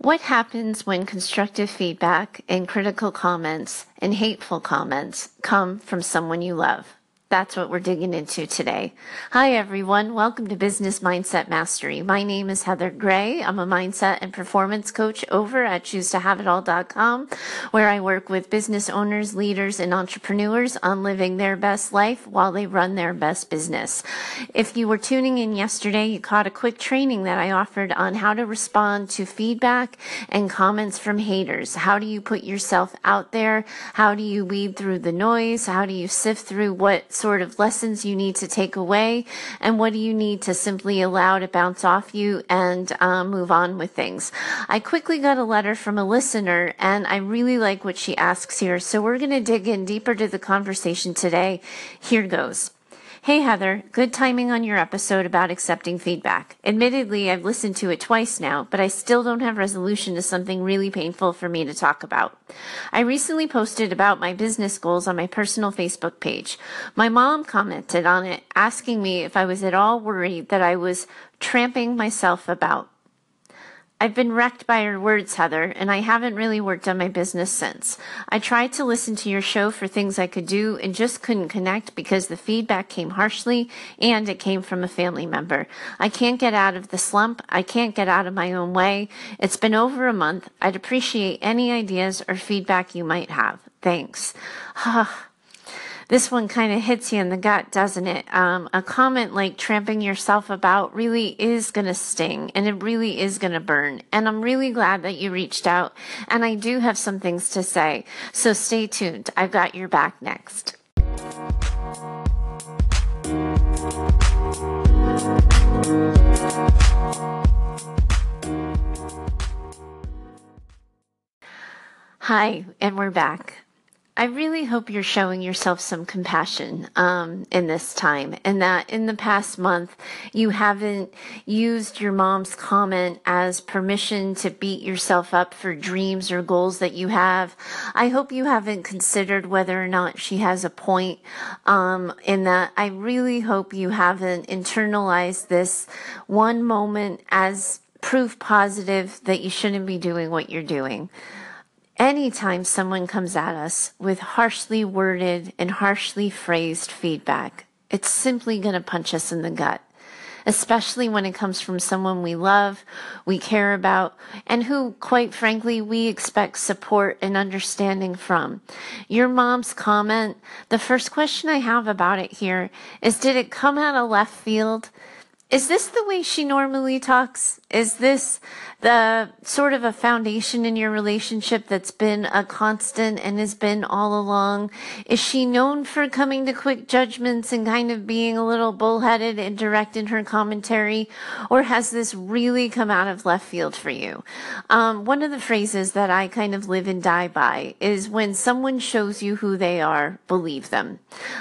What happens when constructive feedback and critical comments and hateful comments come from someone you love? That's what we're digging into today. Hi, everyone. Welcome to Business Mindset Mastery. My name is Heather Gray. I'm a mindset and performance coach over at choosetohaveitall.com, where I work with business owners, leaders, and entrepreneurs on living their best life while they run their best business. If you were tuning in yesterday, you caught a quick training that I offered on how to respond to feedback and comments from haters. How do you put yourself out there? How do you weed through the noise? How do you sift through what sort of lessons you need to take away and what do you need to simply allow to bounce off you and um, move on with things. I quickly got a letter from a listener and I really like what she asks here. So we're going to dig in deeper to the conversation today. Here goes. Hey Heather, good timing on your episode about accepting feedback. Admittedly, I've listened to it twice now, but I still don't have resolution to something really painful for me to talk about. I recently posted about my business goals on my personal Facebook page. My mom commented on it, asking me if I was at all worried that I was tramping myself about. I've been wrecked by your words, Heather, and I haven't really worked on my business since. I tried to listen to your show for things I could do and just couldn't connect because the feedback came harshly and it came from a family member. I can't get out of the slump. I can't get out of my own way. It's been over a month. I'd appreciate any ideas or feedback you might have. Thanks. Ah, this one kind of hits you in the gut, doesn't it? Um, a comment like tramping yourself about really is going to sting and it really is going to burn. And I'm really glad that you reached out. And I do have some things to say. So stay tuned. I've got your back next. Hi, and we're back. I really hope you're showing yourself some compassion um, in this time, and that in the past month you haven't used your mom's comment as permission to beat yourself up for dreams or goals that you have. I hope you haven't considered whether or not she has a point um, in that. I really hope you haven't internalized this one moment as proof positive that you shouldn't be doing what you're doing. Anytime someone comes at us with harshly worded and harshly phrased feedback, it's simply going to punch us in the gut, especially when it comes from someone we love, we care about, and who, quite frankly, we expect support and understanding from. Your mom's comment, the first question I have about it here is Did it come out of left field? Is this the way she normally talks? Is this the sort of a foundation in your relationship that's been a constant and has been all along? Is she known for coming to quick judgments and kind of being a little bullheaded and direct in her commentary? Or has this really come out of left field for you? Um, one of the phrases that I kind of live and die by is when someone shows you who they are, believe them.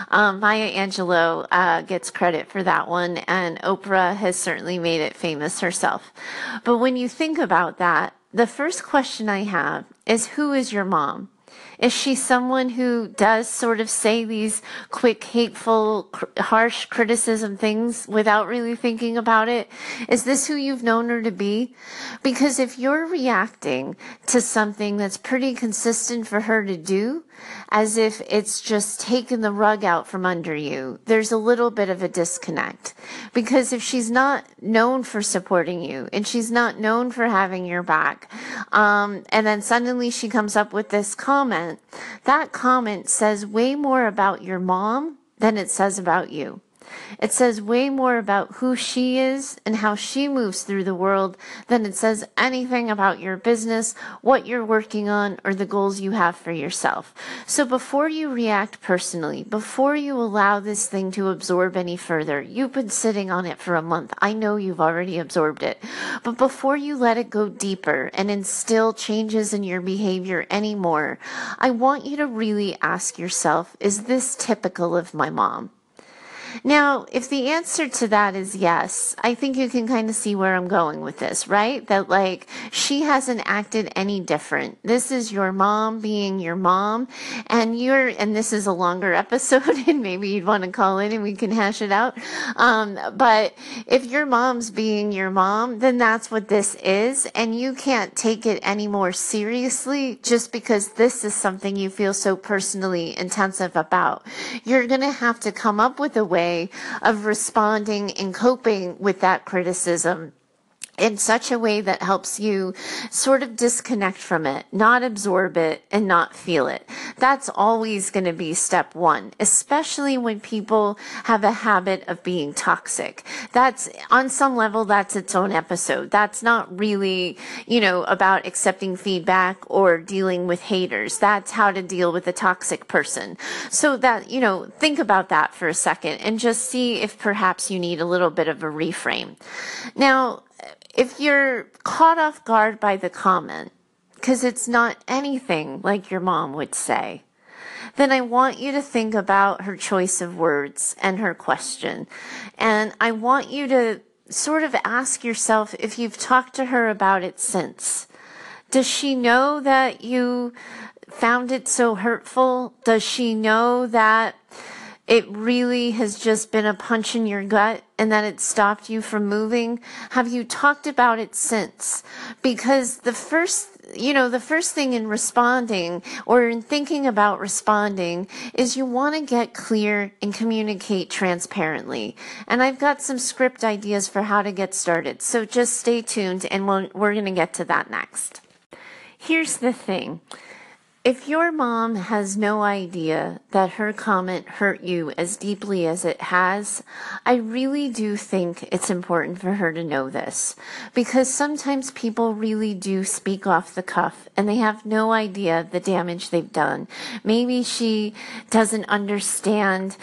Um, Maya Angelou uh, gets credit for that one, and Oprah has certainly made it famous herself. But when you think about that, the first question I have is who is your mom? Is she someone who does sort of say these quick, hateful, cr- harsh criticism things without really thinking about it? Is this who you've known her to be? Because if you're reacting to something that's pretty consistent for her to do, as if it's just taken the rug out from under you, there's a little bit of a disconnect. Because if she's not known for supporting you and she's not known for having your back, um, and then suddenly she comes up with this comment, that comment says way more about your mom than it says about you. It says way more about who she is and how she moves through the world than it says anything about your business, what you're working on, or the goals you have for yourself. So before you react personally, before you allow this thing to absorb any further, you've been sitting on it for a month. I know you've already absorbed it. But before you let it go deeper and instill changes in your behavior anymore, I want you to really ask yourself, is this typical of my mom? Now, if the answer to that is yes, I think you can kind of see where I'm going with this, right? That like she hasn't acted any different. This is your mom being your mom, and you're, and this is a longer episode, and maybe you'd want to call in and we can hash it out. Um, but if your mom's being your mom, then that's what this is, and you can't take it any more seriously just because this is something you feel so personally intensive about. You're going to have to come up with a way of responding and coping with that criticism in such a way that helps you sort of disconnect from it, not absorb it, and not feel it. That's always going to be step one, especially when people have a habit of being toxic. That's on some level, that's its own episode. That's not really, you know, about accepting feedback or dealing with haters. That's how to deal with a toxic person. So that, you know, think about that for a second and just see if perhaps you need a little bit of a reframe. Now, if you're caught off guard by the comment, because it's not anything like your mom would say, then I want you to think about her choice of words and her question. And I want you to sort of ask yourself if you've talked to her about it since. Does she know that you found it so hurtful? Does she know that it really has just been a punch in your gut and that it stopped you from moving? Have you talked about it since? Because the first you know, the first thing in responding or in thinking about responding is you want to get clear and communicate transparently. And I've got some script ideas for how to get started. So just stay tuned and we'll, we're going to get to that next. Here's the thing. If your mom has no idea that her comment hurt you as deeply as it has, I really do think it's important for her to know this because sometimes people really do speak off the cuff and they have no idea the damage they've done. Maybe she doesn't understand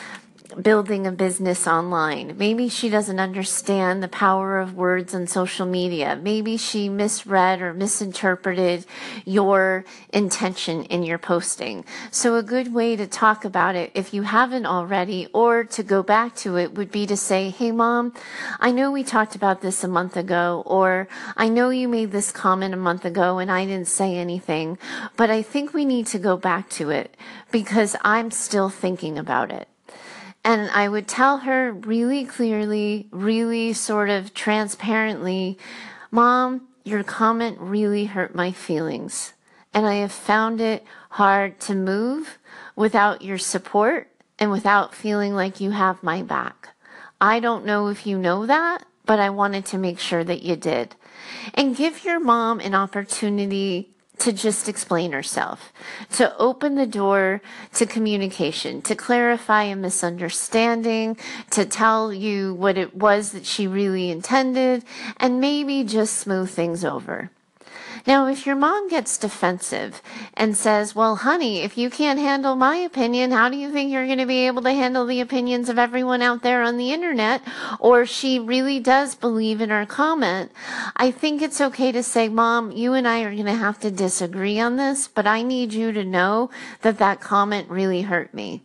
building a business online. Maybe she doesn't understand the power of words on social media. Maybe she misread or misinterpreted your intention in your posting. So a good way to talk about it, if you haven't already, or to go back to it would be to say, Hey mom, I know we talked about this a month ago, or I know you made this comment a month ago and I didn't say anything, but I think we need to go back to it because I'm still thinking about it. And I would tell her really clearly, really sort of transparently, Mom, your comment really hurt my feelings. And I have found it hard to move without your support and without feeling like you have my back. I don't know if you know that, but I wanted to make sure that you did. And give your mom an opportunity to just explain herself, to open the door to communication, to clarify a misunderstanding, to tell you what it was that she really intended, and maybe just smooth things over. Now, if your mom gets defensive and says, well, honey, if you can't handle my opinion, how do you think you're going to be able to handle the opinions of everyone out there on the internet? Or she really does believe in her comment. I think it's okay to say, mom, you and I are going to have to disagree on this, but I need you to know that that comment really hurt me.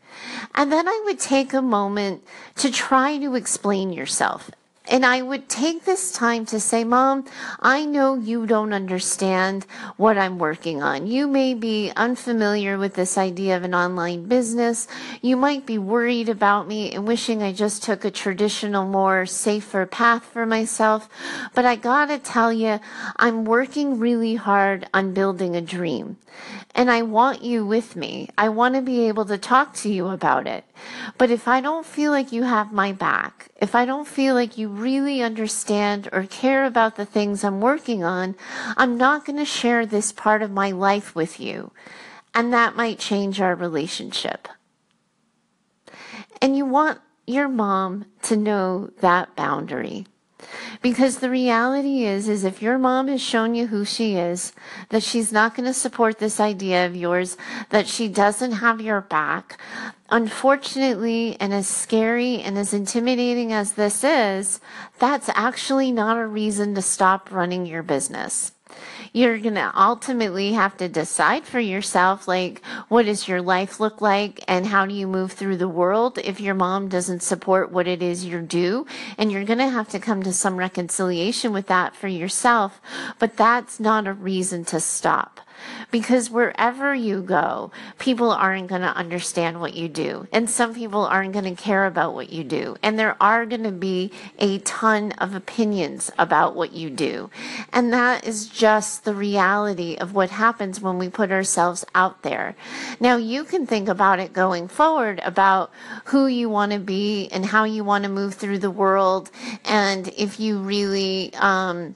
And then I would take a moment to try to explain yourself. And I would take this time to say, Mom, I know you don't understand what I'm working on. You may be unfamiliar with this idea of an online business. You might be worried about me and wishing I just took a traditional, more safer path for myself. But I gotta tell you, I'm working really hard on building a dream. And I want you with me. I want to be able to talk to you about it. But if I don't feel like you have my back, if I don't feel like you really understand or care about the things I'm working on, I'm not going to share this part of my life with you. And that might change our relationship. And you want your mom to know that boundary. Because the reality is, is if your mom has shown you who she is, that she's not going to support this idea of yours, that she doesn't have your back, unfortunately, and as scary and as intimidating as this is, that's actually not a reason to stop running your business. you're going to ultimately have to decide for yourself, like, what does your life look like and how do you move through the world if your mom doesn't support what it is you're due? And you're going to have to come to some reconciliation with that for yourself. But that's not a reason to stop. Because wherever you go, people aren't going to understand what you do. And some people aren't going to care about what you do. And there are going to be a ton of opinions about what you do. And that is just the reality of what happens when we put ourselves out there. Now, you can think about it going forward about who you want to be and how you want to move through the world. And if you really, um,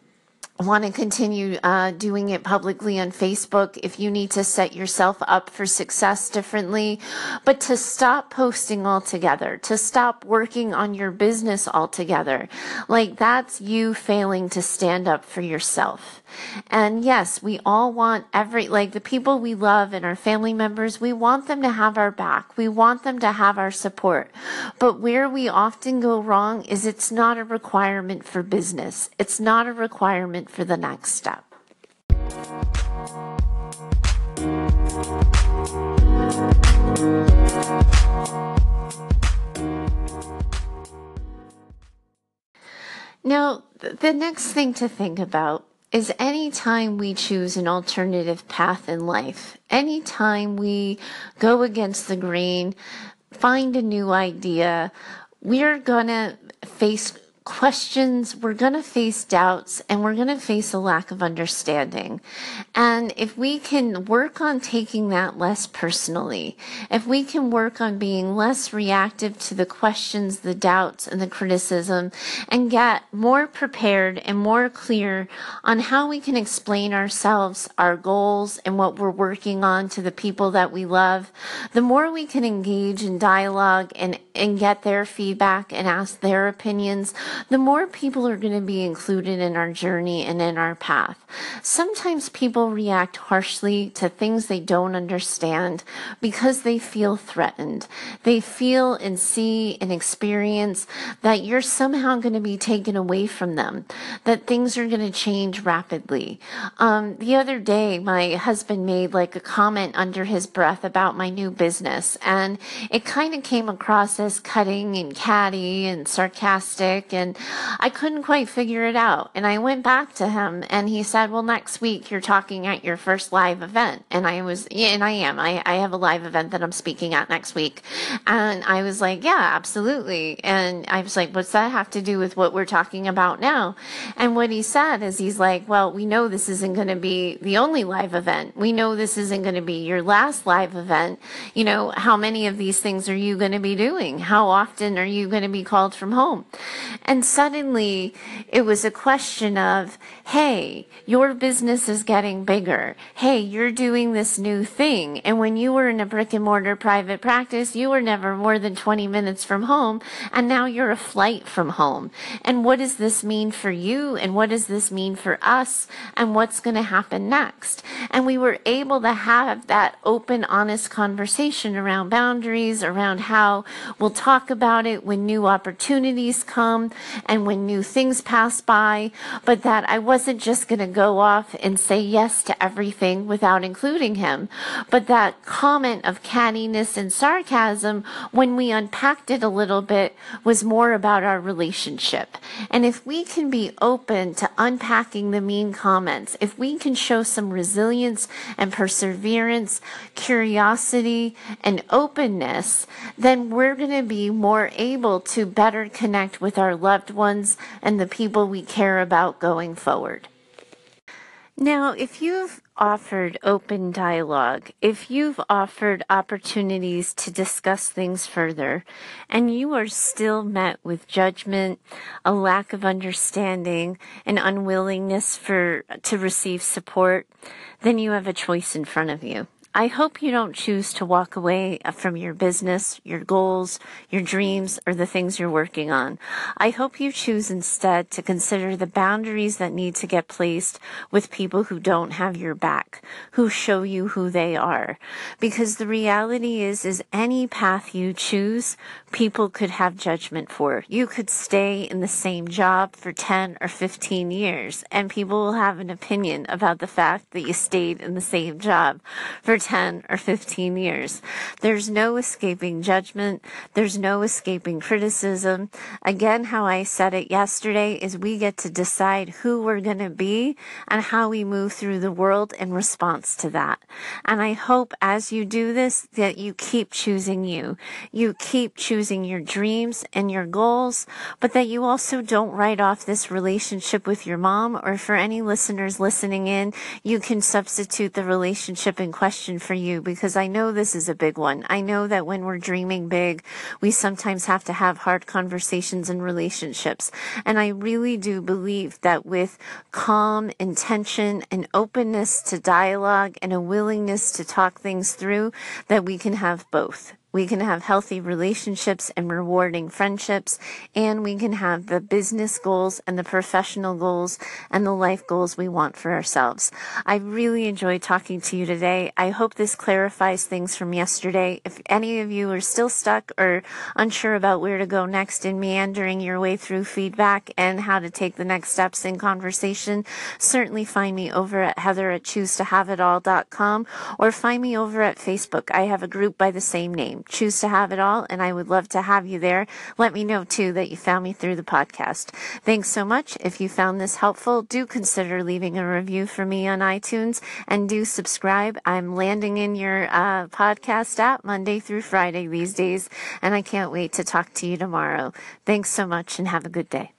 want to continue uh, doing it publicly on Facebook, if you need to set yourself up for success differently, but to stop posting altogether, to stop working on your business altogether. Like that's you failing to stand up for yourself. And yes, we all want every, like the people we love and our family members, we want them to have our back. We want them to have our support. But where we often go wrong is it's not a requirement for business. It's not a requirement for the next step. Now, the next thing to think about is any time we choose an alternative path in life, any time we go against the grain, find a new idea, we're going to face questions, we're going to face doubts, and we're going to face a lack of understanding. And if we can work on taking that less personally, if we can work on being less reactive to the questions, the doubts, and the criticism, and get more prepared and more clear on how we can explain ourselves, our goals, and what we're working on to the people that we love, the more we can engage in dialogue and, and get their feedback and ask their opinions, the more people are going to be included in our journey and in our path. Sometimes people react harshly to things they don't understand because they feel threatened. They feel and see and experience that you're somehow going to be taken away from them, that things are going to change rapidly. Um, the other day, my husband made like a comment under his breath about my new business, and it kind of came across as cutting and catty and sarcastic and I couldn't quite figure it out. And I went back to him and he said, well, next week you're talking at your first live event. And I was, yeah, and I am. I, I have a live event that I'm speaking at next week. And I was like, yeah, absolutely. And I was like, what's that have to do with what we're talking about now? And what he said is he's like, well, we know this isn't going to be the only live event. We know this isn't going to be your last live event. You know, how many of these things are you going to be doing? How often are you going to be called from home? And suddenly it was a question of, hey, your business is getting bigger. Hey, you're doing this new thing. And when you were in a brick and mortar private practice, you were never more than 20 minutes from home. And now you're a flight from home. And what does this mean for you? And what does this mean for us? And what's going to happen next? And we were able to have that open, honest conversation around boundaries, around how we'll talk about it when new opportunities come and when new things pass by, but that I wasn't just going to go off and say yes to everything without including him, but that comment of cattiness and sarcasm, when we unpacked it a little bit, was more about our relationship. And if we can be open to unpacking the mean comments, if we can show some resilience and perseverance, curiosity, and openness, then we're going to be more able to better connect with our loved ones and the people we care about going forward. Now, if you've offered open dialogue, if you've offered opportunities to discuss things further, and you are still met with judgment, a lack of understanding, an unwillingness for to receive support, then you have a choice in front of you. I hope you don't choose to walk away uh, from your business, your goals, your dreams, or the things you're working on. I hope you choose instead to consider the boundaries that need to get placed with people who don't have your back, who show you who they are. Because the reality is, is any path you choose, people could have judgment for. You could stay in the same job for 10 or 15 years and people will have an opinion about the fact that you stayed in the same job for 10 or 15 years. There's no escaping judgment. There's no escaping criticism. Again, how I said it yesterday is we get to decide who we're going to be and how we move through the world in response to that. And I hope as you do this that you keep choosing you. You keep choosing your dreams and your goals, but that you also don't write off this relationship with your mom or for any listeners listening in, you can substitute the relationship in question for you because I know this is a big one. I know that when we're dreaming big, we sometimes have to have hard conversations in relationships. And I really do believe that with calm intention and openness to dialogue and a willingness to talk things through, that we can have both. We can have healthy relationships and rewarding friendships, and we can have the business goals and the professional goals and the life goals we want for ourselves. I really enjoyed talking to you today. I hope this clarifies things from yesterday. If any of you are still stuck or unsure about where to go next in meandering your way through feedback and how to take the next steps in conversation, certainly find me over at heather at choosetohaveitall.com or find me over at Facebook. I have a group by the same name choose to have it all, and I would love to have you there. Let me know too that you found me through the podcast. Thanks so much. If you found this helpful, do consider leaving a review for me on iTunes and do subscribe. I'm landing in your uh, podcast app Monday through Friday these days, and I can't wait to talk to you tomorrow. Thanks so much and have a good day.